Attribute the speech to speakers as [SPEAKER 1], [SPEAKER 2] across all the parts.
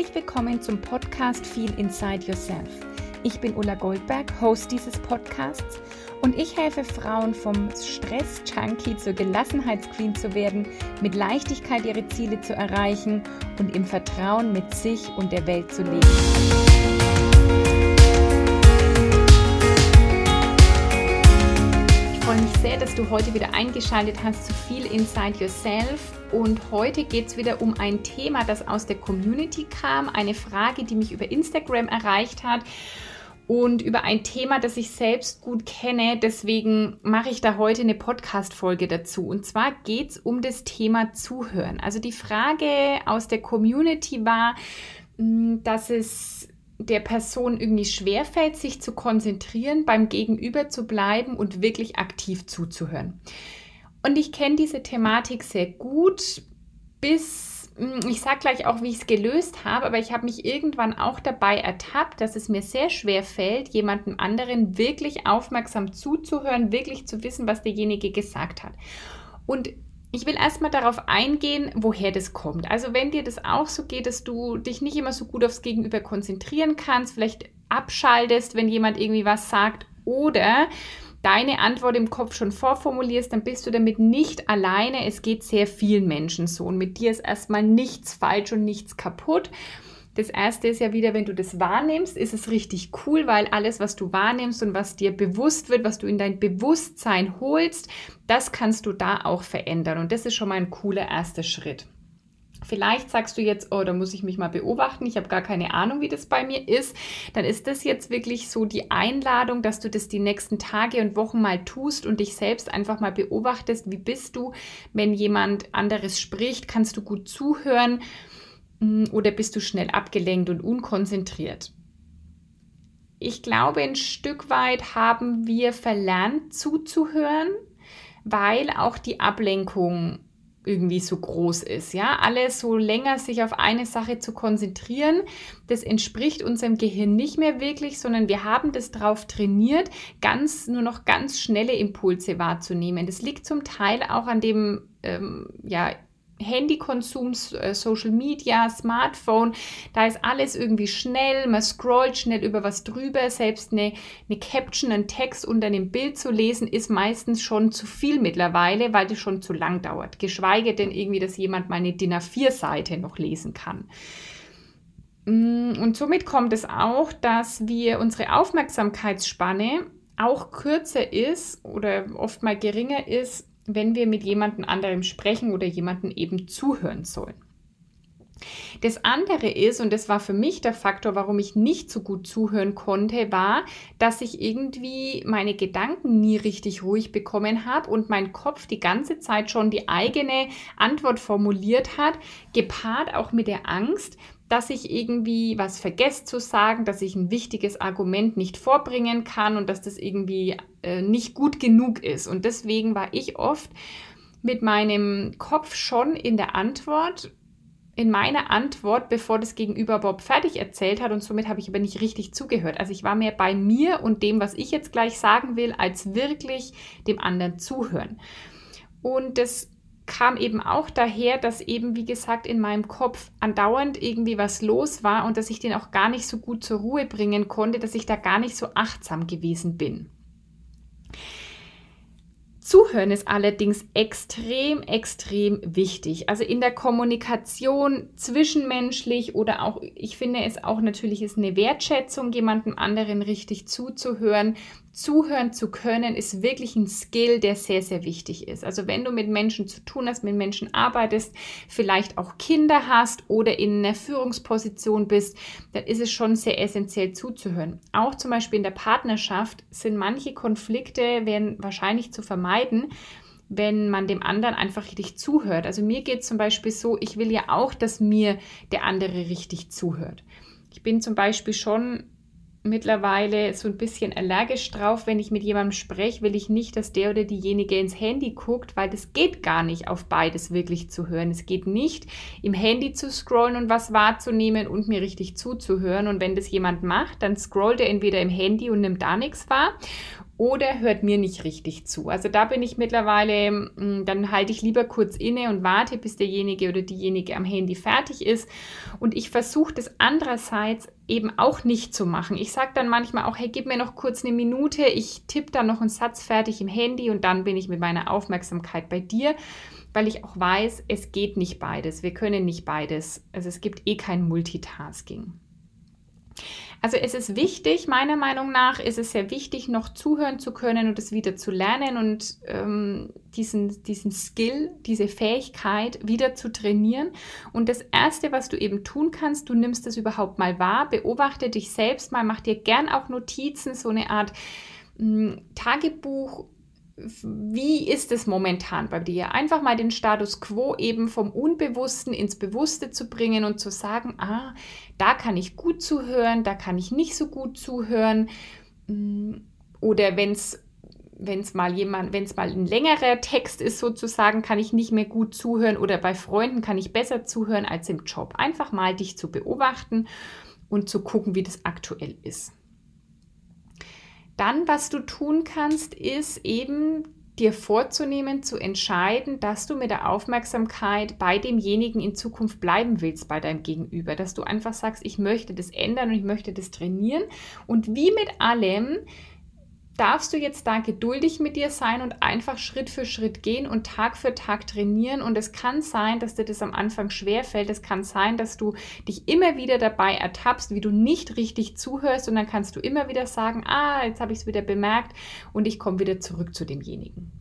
[SPEAKER 1] Herzlich willkommen zum Podcast Feel Inside Yourself. Ich bin Ulla Goldberg, Host dieses Podcasts und ich helfe Frauen vom Stress-Junkie zur Gelassenheitsqueen zu werden, mit Leichtigkeit ihre Ziele zu erreichen und im Vertrauen mit sich und der Welt zu leben. Freue mich sehr, dass du heute wieder eingeschaltet hast zu Feel Inside Yourself und heute geht es wieder um ein Thema, das aus der Community kam, eine Frage, die mich über Instagram erreicht hat und über ein Thema, das ich selbst gut kenne. Deswegen mache ich da heute eine Podcast-Folge dazu. Und zwar geht es um das Thema Zuhören. Also die Frage aus der Community war, hm, dass es der Person irgendwie schwerfällt, sich zu konzentrieren, beim Gegenüber zu bleiben und wirklich aktiv zuzuhören. Und ich kenne diese Thematik sehr gut, bis, hm, ich sage gleich auch, wie ich es gelöst habe, aber ich habe mich irgendwann auch dabei ertappt, dass es mir sehr schwer fällt, jemandem anderen wirklich aufmerksam zuzuhören, wirklich zu wissen, was derjenige gesagt hat. Und ich will erstmal darauf eingehen, woher das kommt. Also wenn dir das auch so geht, dass du dich nicht immer so gut aufs Gegenüber konzentrieren kannst, vielleicht abschaltest, wenn jemand irgendwie was sagt oder deine Antwort im Kopf schon vorformulierst, dann bist du damit nicht alleine. Es geht sehr vielen Menschen so. Und mit dir ist erstmal nichts falsch und nichts kaputt. Das erste ist ja wieder, wenn du das wahrnimmst, ist es richtig cool, weil alles, was du wahrnimmst und was dir bewusst wird, was du in dein Bewusstsein holst, das kannst du da auch verändern. Und das ist schon mal ein cooler erster Schritt. Vielleicht sagst du jetzt, oh, da muss ich mich mal beobachten, ich habe gar keine Ahnung, wie das bei mir ist. Dann ist das jetzt wirklich so die Einladung, dass du das die nächsten Tage und Wochen mal tust und dich selbst einfach mal beobachtest, wie bist du, wenn jemand anderes spricht, kannst du gut zuhören oder bist du schnell abgelenkt und unkonzentriert. Ich glaube, ein Stück weit haben wir verlernt zuzuhören, weil auch die Ablenkung irgendwie so groß ist. Ja, alles so länger sich auf eine Sache zu konzentrieren, das entspricht unserem Gehirn nicht mehr wirklich, sondern wir haben das drauf trainiert, ganz nur noch ganz schnelle Impulse wahrzunehmen. Das liegt zum Teil auch an dem ähm, ja Handykonsum, äh, Social Media, Smartphone, da ist alles irgendwie schnell, man scrollt schnell über was drüber, selbst eine, eine Caption, ein Text unter einem Bild zu lesen, ist meistens schon zu viel mittlerweile, weil das schon zu lang dauert. Geschweige denn irgendwie, dass jemand meine DIN A4-Seite noch lesen kann. Mm, und somit kommt es auch, dass wir unsere Aufmerksamkeitsspanne auch kürzer ist oder oft mal geringer ist wenn wir mit jemandem anderem sprechen oder jemandem eben zuhören sollen. Das andere ist, und das war für mich der Faktor, warum ich nicht so gut zuhören konnte, war, dass ich irgendwie meine Gedanken nie richtig ruhig bekommen habe und mein Kopf die ganze Zeit schon die eigene Antwort formuliert hat, gepaart auch mit der Angst, dass ich irgendwie was vergesse zu sagen, dass ich ein wichtiges Argument nicht vorbringen kann und dass das irgendwie äh, nicht gut genug ist. Und deswegen war ich oft mit meinem Kopf schon in der Antwort, in meiner Antwort, bevor das Gegenüber Bob fertig erzählt hat und somit habe ich aber nicht richtig zugehört. Also ich war mehr bei mir und dem, was ich jetzt gleich sagen will, als wirklich dem anderen zuhören. Und das kam eben auch daher, dass eben, wie gesagt, in meinem Kopf andauernd irgendwie was los war und dass ich den auch gar nicht so gut zur Ruhe bringen konnte, dass ich da gar nicht so achtsam gewesen bin. Zuhören ist allerdings extrem, extrem wichtig. Also in der Kommunikation zwischenmenschlich oder auch, ich finde es auch natürlich ist eine Wertschätzung, jemandem anderen richtig zuzuhören, zuhören zu können, ist wirklich ein Skill, der sehr, sehr wichtig ist. Also wenn du mit Menschen zu tun hast, mit Menschen arbeitest, vielleicht auch Kinder hast oder in einer Führungsposition bist, dann ist es schon sehr essentiell zuzuhören. Auch zum Beispiel in der Partnerschaft sind manche Konflikte, werden wahrscheinlich zu vermeiden, wenn man dem anderen einfach richtig zuhört. Also mir geht zum Beispiel so, ich will ja auch, dass mir der andere richtig zuhört. Ich bin zum Beispiel schon mittlerweile so ein bisschen allergisch drauf, wenn ich mit jemandem spreche, will ich nicht, dass der oder diejenige ins Handy guckt, weil das geht gar nicht auf beides wirklich zu hören. Es geht nicht, im Handy zu scrollen und was wahrzunehmen und mir richtig zuzuhören. Und wenn das jemand macht, dann scrollt er entweder im Handy und nimmt da nichts wahr oder hört mir nicht richtig zu. Also da bin ich mittlerweile, mm, dann halte ich lieber kurz inne und warte, bis derjenige oder diejenige am Handy fertig ist. Und ich versuche das andererseits eben auch nicht zu machen. Ich sage dann manchmal auch, hey, gib mir noch kurz eine Minute, ich tippe dann noch einen Satz fertig im Handy und dann bin ich mit meiner Aufmerksamkeit bei dir, weil ich auch weiß, es geht nicht beides. Wir können nicht beides. Also es gibt eh kein Multitasking. Also es ist wichtig, meiner Meinung nach ist es sehr wichtig, noch zuhören zu können und es wieder zu lernen und ähm, diesen, diesen Skill, diese Fähigkeit wieder zu trainieren. Und das Erste, was du eben tun kannst, du nimmst das überhaupt mal wahr, beobachte dich selbst mal, mach dir gern auch Notizen, so eine Art mh, hm, Tagebuch wie ist es momentan bei dir? Einfach mal den Status quo eben vom Unbewussten ins Bewusste zu bringen und zu sagen, ah, da kann ich gut zuhören, da kann ich nicht so gut zuhören. Mm, oder wenn es wenn es mal jemand, wenn es mal ein längerer Text ist sozusagen, kann ich nicht mehr gut zuhören oder bei Freunden kann ich besser zuhören als im Job. Einfach mal dich zu beobachten und zu gucken, wie das aktuell ist. Dann, was du tun kannst, ist eben dir vorzunehmen, zu entscheiden, dass du mit der Aufmerksamkeit bei demjenigen in Zukunft bleiben willst, bei deinem Gegenüber. Dass du einfach sagst, ich möchte das ändern und ich möchte das trainieren. Und wie mit allem darfst du jetzt da geduldig mit dir sein und einfach Schritt für Schritt gehen und Tag für Tag trainieren. Und es kann sein, dass dir das am Anfang schwer fällt. Es kann sein, dass du dich immer wieder dabei ertappst, wie du nicht richtig zuhörst. Und dann kannst du immer wieder sagen, ah, jetzt habe ich es wieder bemerkt und ich komme wieder zurück zu demjenigen.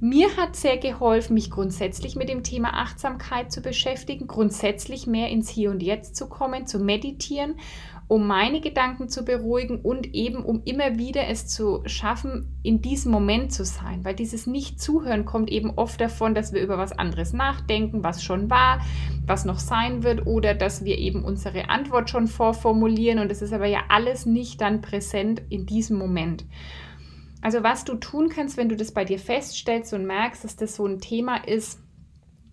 [SPEAKER 1] Mir hat sehr geholfen, mich grundsätzlich mit dem Thema Achtsamkeit zu beschäftigen, grundsätzlich mehr ins Hier und Jetzt zu kommen, zu meditieren um meine Gedanken zu beruhigen und eben um immer wieder es zu schaffen, in diesem Moment zu sein. Weil dieses Nicht-Zuhören kommt eben oft davon, dass wir über was anderes nachdenken, was schon war, was noch sein wird oder dass wir eben unsere Antwort schon vorformulieren und es ist aber ja alles nicht dann präsent in diesem Moment. Also was du tun kannst, wenn du das bei dir feststellst und merkst, dass das so ein Thema ist,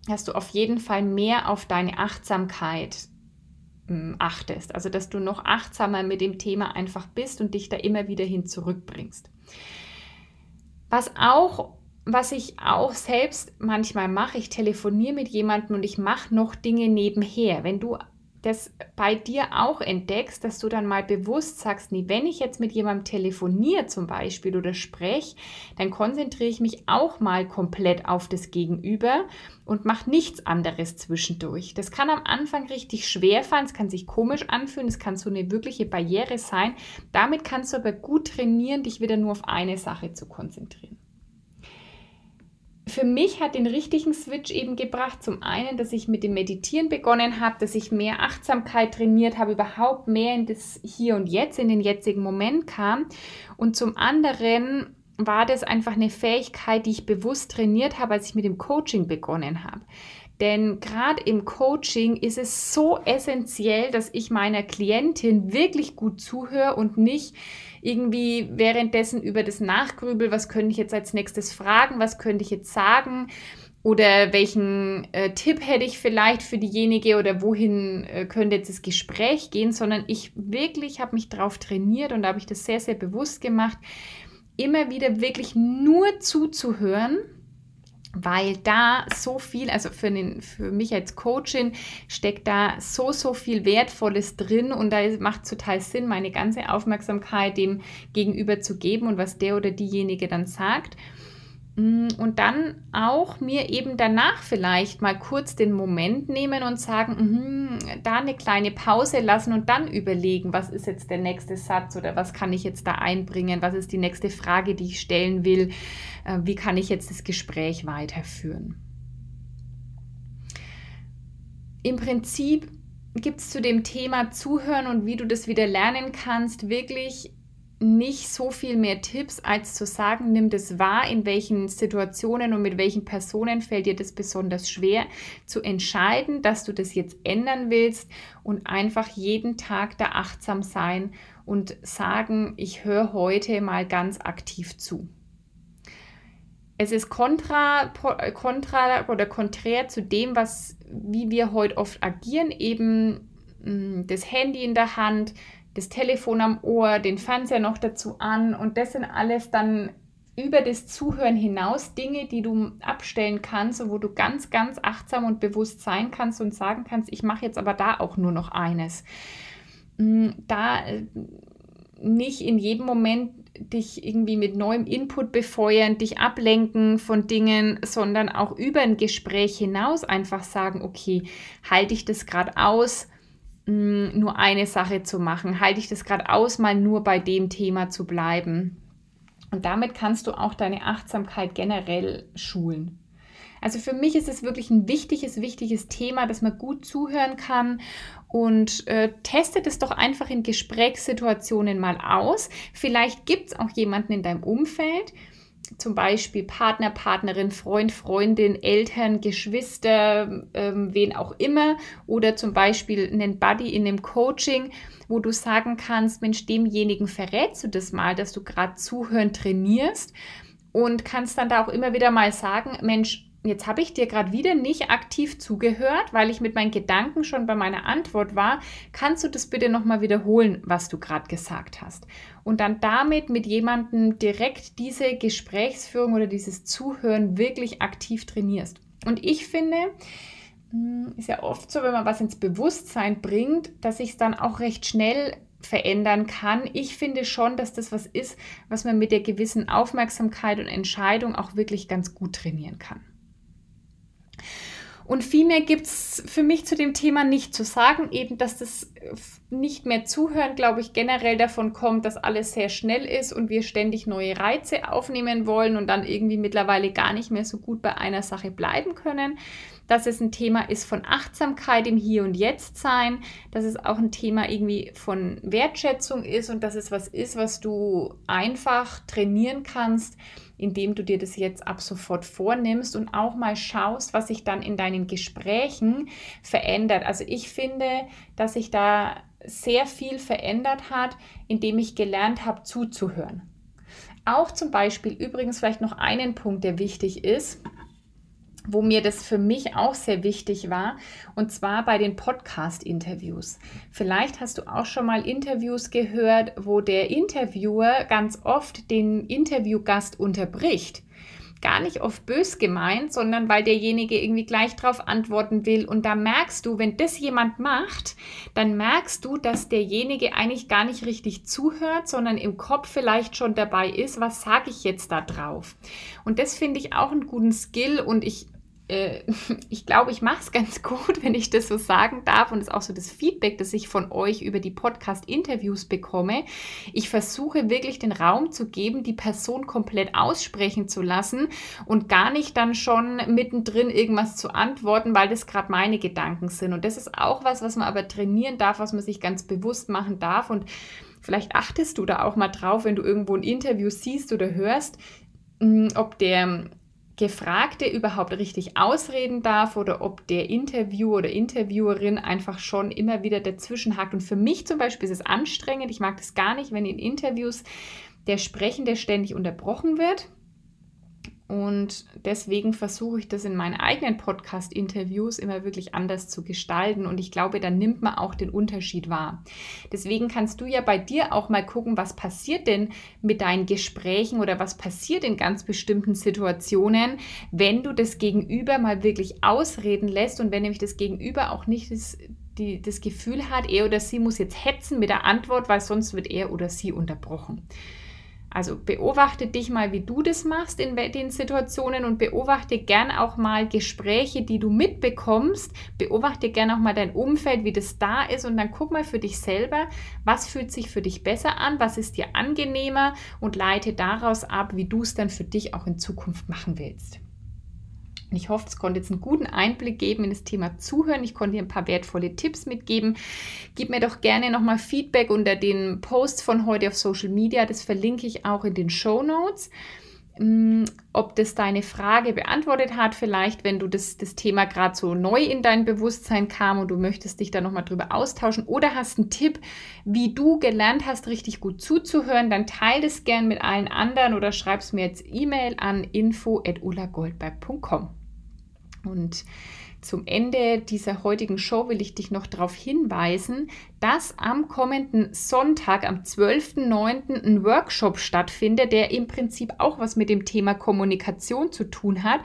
[SPEAKER 1] dass du auf jeden Fall mehr auf deine Achtsamkeit ähm, achtest. Also dass du noch achtsamer mit dem Thema einfach bist und dich da immer wieder hin zurückbringst. Was auch was ich auch selbst manchmal mache, ich telefoniere mit jemandem und ich mache noch Dinge nebenher. Wenn du das bei dir auch entdeckst, dass du dann mal bewusst sagst, nee, wenn ich jetzt mit jemandem telefoniere zum Beispiel oder spreche, dann konzentriere ich mich auch mal komplett auf das Gegenüber und mache nichts anderes zwischendurch. Das kann am Anfang richtig schwer fallen, es kann sich komisch anfühlen, es kann so eine wirkliche Barriere sein. Damit kannst du aber gut trainieren, dich wieder nur auf eine Sache zu konzentrieren für mich hat den richtigen Switch eben gebracht. Zum einen, dass ich mit dem Meditieren begonnen habe, dass ich mehr Achtsamkeit trainiert habe, überhaupt mehr in das Hier und Jetzt, in den jetzigen Moment kam. Und zum anderen war das einfach eine Fähigkeit, die ich bewusst trainiert habe, als ich mit dem Coaching begonnen habe. Denn gerade im Coaching ist es so essentiell, dass ich meiner Klientin wirklich gut zuhöre und nicht irgendwie währenddessen über das Nachgrübel, was könnte ich jetzt als nächstes fragen, was könnte ich jetzt sagen? Oder welchen äh, Tipp hätte ich vielleicht für diejenige oder wohin äh, könnte jetzt das Gespräch gehen, sondern ich wirklich habe mich darauf trainiert und da habe ich das sehr, sehr bewusst gemacht, immer wieder wirklich nur zuzuhören weil da so viel, also für, den, für mich als Coachin steckt da so, so viel Wertvolles drin und da macht es total Sinn, meine ganze Aufmerksamkeit dem Gegenüber zu geben und was der oder diejenige dann sagt. Mm, und dann auch mir eben danach vielleicht mal kurz den Moment nehmen und sagen, mh, da eine kleine Pause lassen und dann überlegen, was ist jetzt der nächste Satz oder was kann ich jetzt da einbringen, was ist die nächste Frage, die ich stellen will, äh, wie kann ich jetzt das Gespräch weiterführen. Im Prinzip gibt es zu dem Thema Zuhören und wie du das wieder lernen kannst, wirklich nicht so viel mehr Tipps, als zu sagen, nimm das wahr, in welchen Situationen und mit welchen Personen fällt dir das besonders schwer, zu entscheiden, dass du das jetzt ändern willst und einfach jeden Tag da achtsam sein und sagen, ich höre heute mal ganz aktiv zu. Es ist kontra, kontra oder konträr zu dem, was, wie wir heute oft agieren, eben mm, das Handy in der Hand, das Telefon am Ohr, den Fernseher noch dazu an und das sind alles dann über das Zuhören hinaus Dinge, die du abstellen kannst wo du ganz, ganz achtsam und bewusst sein kannst und sagen kannst, ich mache jetzt aber da auch nur noch eines. Mm, da äh, nicht in jedem Moment dich irgendwie mit neuem Input befeuern, dich ablenken von Dingen, sondern auch über ein Gespräch hinaus einfach sagen, okay, halte ich das gerade aus, mm, nur eine Sache zu machen, halte ich das gerade aus, mal nur bei dem Thema zu bleiben. Und damit kannst du auch deine Achtsamkeit generell schulen. Also für mich ist es wirklich ein wichtiges, wichtiges Thema, dass man gut zuhören kann und äh, testet es doch einfach in Gesprächssituationen mal aus. Vielleicht gibt es auch jemanden in deinem Umfeld, zum Beispiel Partner, Partnerin, Freund, Freundin, Eltern, Geschwister, ähm, wen auch immer, oder zum Beispiel einen Buddy in einem Coaching, wo du sagen kannst, Mensch, demjenigen verrätst du das mal, dass du gerade zuhören trainierst und kannst dann da auch immer wieder mal sagen, Mensch, jetzt habe ich dir gerade wieder nicht aktiv zugehört, weil ich mit meinen Gedanken schon bei meiner Antwort war. Kannst du das bitte nochmal wiederholen, was du gerade gesagt hast? Und dann damit mit jemandem direkt diese Gesprächsführung oder dieses Zuhören wirklich aktiv trainierst. Und ich finde, hm, ist ja oft so, wenn man was ins Bewusstsein bringt, dass sich es dann auch recht schnell verändern kann. Ich finde schon, dass das was ist, was man mit der gewissen Aufmerksamkeit und Entscheidung auch wirklich ganz gut trainieren kann. Und viel mehr gibt es für mich zu dem Thema nicht zu sagen, eben dass das nicht mehr zuhören, glaube ich, generell davon kommt, dass alles sehr schnell ist und wir ständig neue Reize aufnehmen wollen und dann irgendwie mittlerweile gar nicht mehr so gut bei einer Sache bleiben können. Dass es ein Thema ist von Achtsamkeit im Hier und Jetzt sein, dass es auch ein Thema irgendwie von Wertschätzung ist und dass es was ist, was du einfach trainieren kannst indem du dir das jetzt ab sofort vornimmst und auch mal schaust, was sich dann in deinen Gesprächen verändert. Also ich finde, dass sich da sehr viel verändert hat, indem ich gelernt habe zuzuhören. Auch zum Beispiel übrigens vielleicht noch einen Punkt, der wichtig ist wo mir das für mich auch sehr wichtig war, und zwar bei den Podcast-Interviews. Vielleicht hast du auch schon mal Interviews gehört, wo der Interviewer ganz oft den Interviewgast unterbricht. Gar nicht oft bös gemeint, sondern weil derjenige irgendwie gleich drauf antworten will. Und da merkst du, wenn das jemand macht, dann merkst du, dass derjenige eigentlich gar nicht richtig zuhört, sondern im Kopf vielleicht schon dabei ist, was sage ich jetzt da drauf. Und das finde ich auch einen guten Skill und ich äh, ich glaube, ich mache es ganz gut, wenn ich das so sagen darf. Und es ist auch so das Feedback, das ich von euch über die Podcast-Interviews bekomme. Ich versuche wirklich den Raum zu geben, die Person komplett aussprechen zu lassen und gar nicht dann schon mittendrin irgendwas zu antworten, weil das gerade meine Gedanken sind. Und das ist auch was, was man aber trainieren darf, was man sich ganz bewusst machen darf. Und vielleicht achtest du da auch mal drauf, wenn du irgendwo ein Interview siehst oder hörst, ob der Gefragte überhaupt richtig ausreden darf oder ob der Interviewer oder Interviewerin einfach schon immer wieder dazwischen hakt. Und für mich zum Beispiel ist es anstrengend. Ich mag das gar nicht, wenn in Interviews der Sprechende ständig unterbrochen wird. Und deswegen versuche ich das in meinen eigenen Podcast-Interviews immer wirklich anders zu gestalten. Und ich glaube, dann nimmt man auch den Unterschied wahr. Deswegen kannst du ja bei dir auch mal gucken, was passiert denn mit deinen Gesprächen oder was passiert in ganz bestimmten Situationen, wenn du das Gegenüber mal wirklich ausreden lässt und wenn nämlich das Gegenüber auch nicht das, die, das Gefühl hat, er oder sie muss jetzt hetzen mit der Antwort, weil sonst wird er oder sie unterbrochen. Also beobachte dich mal, wie du das machst in den Situationen und beobachte gern auch mal Gespräche, die du mitbekommst. Beobachte gern auch mal dein Umfeld, wie das da ist und dann guck mal für dich selber, was fühlt sich für dich besser an, was ist dir angenehmer und leite daraus ab, wie du es dann für dich auch in Zukunft machen willst. Und ich hoffe, es konnte jetzt einen guten Einblick geben in das Thema Zuhören. Ich konnte dir ein paar wertvolle Tipps mitgeben. Gib mir doch gerne nochmal Feedback unter den Posts von heute auf Social Media. Das verlinke ich auch in den Show Notes. Mm, ob das deine Frage beantwortet hat, vielleicht, wenn du das, das Thema gerade so neu in dein Bewusstsein kam und du möchtest dich da nochmal drüber austauschen oder hast einen Tipp, wie du gelernt hast, richtig gut zuzuhören, dann teile das gern mit allen anderen oder schreib es mir jetzt E-Mail an info.ulagoldberg.com. Und zum Ende dieser heutigen Show will ich dich noch darauf hinweisen, dass am kommenden Sonntag, am 12.09. ein Workshop stattfindet, der im Prinzip auch was mit dem Thema Kommunikation zu tun hat.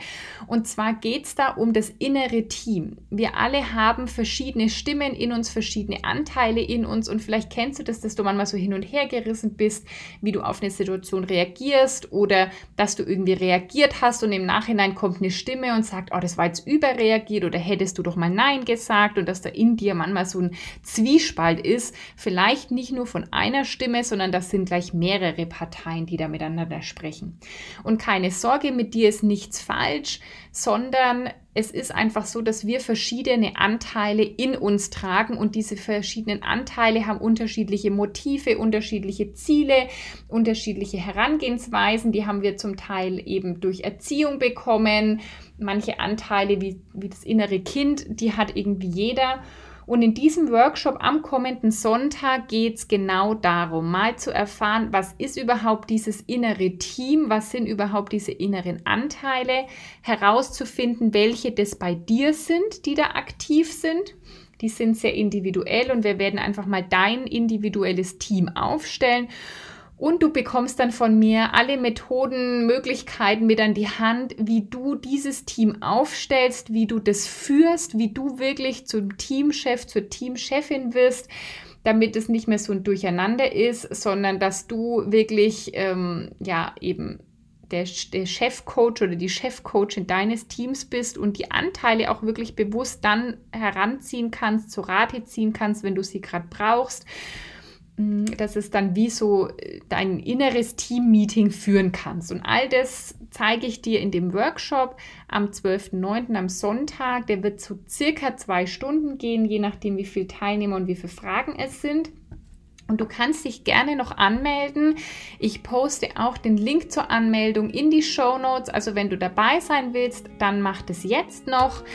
[SPEAKER 1] Und zwar geht es da um das innere Team. Wir alle haben verschiedene Stimmen in uns, verschiedene Anteile in uns und vielleicht kennst du das, dass du manchmal so hin und her gerissen bist, wie du auf eine Situation reagierst oder dass du irgendwie reagiert hast und im Nachhinein kommt eine Stimme und sagt, oh, das war jetzt überreagiert oder hättest du doch mal Nein gesagt und dass da in dir manchmal so ein Zwiespalt ist, vielleicht nicht nur von einer Stimme, sondern das sind gleich mehrere Parteien, die da miteinander sprechen. Und keine Sorge, mit dir ist nichts falsch, sondern es ist einfach so, dass wir verschiedene Anteile in uns tragen und diese verschiedenen Anteile haben unterschiedliche Motive, unterschiedliche Ziele, unterschiedliche Herangehensweisen. Die haben wir zum Teil eben durch Erziehung bekommen. Manche Anteile, wie, wie das innere Kind, die hat irgendwie jeder. Und in diesem Workshop am kommenden Sonntag geht es genau darum, mal zu erfahren, was ist überhaupt dieses innere Team, was sind überhaupt diese inneren Anteile, herauszufinden, welche das bei dir sind, die da aktiv sind. Die sind sehr individuell und wir werden einfach mal dein individuelles Team aufstellen und du bekommst dann von mir alle Methoden, Möglichkeiten mit an die Hand, wie du dieses Team aufstellst, wie du das führst, wie du wirklich zum Teamchef, zur Teamchefin wirst, damit es nicht mehr so ein Durcheinander ist, sondern dass du wirklich, ähm, ja, eben der, der Chefcoach oder die Chefcoachin deines Teams bist und die Anteile auch wirklich bewusst dann heranziehen kannst, zu Rate ziehen kannst, wenn du sie gerade brauchst dass es dann wie so äh, dein inneres Team-Meeting führen kannst. Und all das zeige ich dir in dem Workshop am 12.09. am Sonntag. Der wird zu circa zwei Stunden gehen, je nachdem, wie viele Teilnehmer und wie viele Fragen es sind. Und du kannst dich gerne noch anmelden. Ich poste auch den Link zur Anmeldung in die Show Notes. Also wenn du dabei sein willst, dann mach das jetzt noch,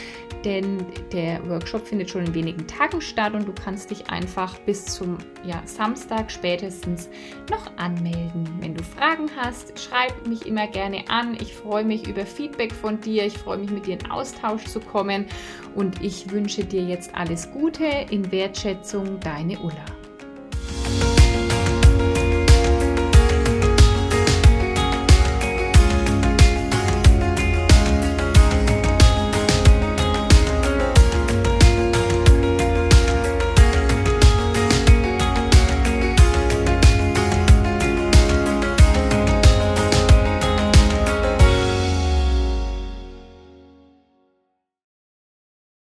[SPEAKER 1] denn der Workshop findet schon in wenigen Tagen statt und du kannst dich einfach bis zum ja, Samstag spätestens noch anmelden. Wenn du Fragen hast, schreib mich immer gerne an. Ich freue mich über Feedback von dir. Ich freue mich mit dir in Austausch zu kommen und ich wünsche dir jetzt alles Gute in Wertschätzung, deine Ulla.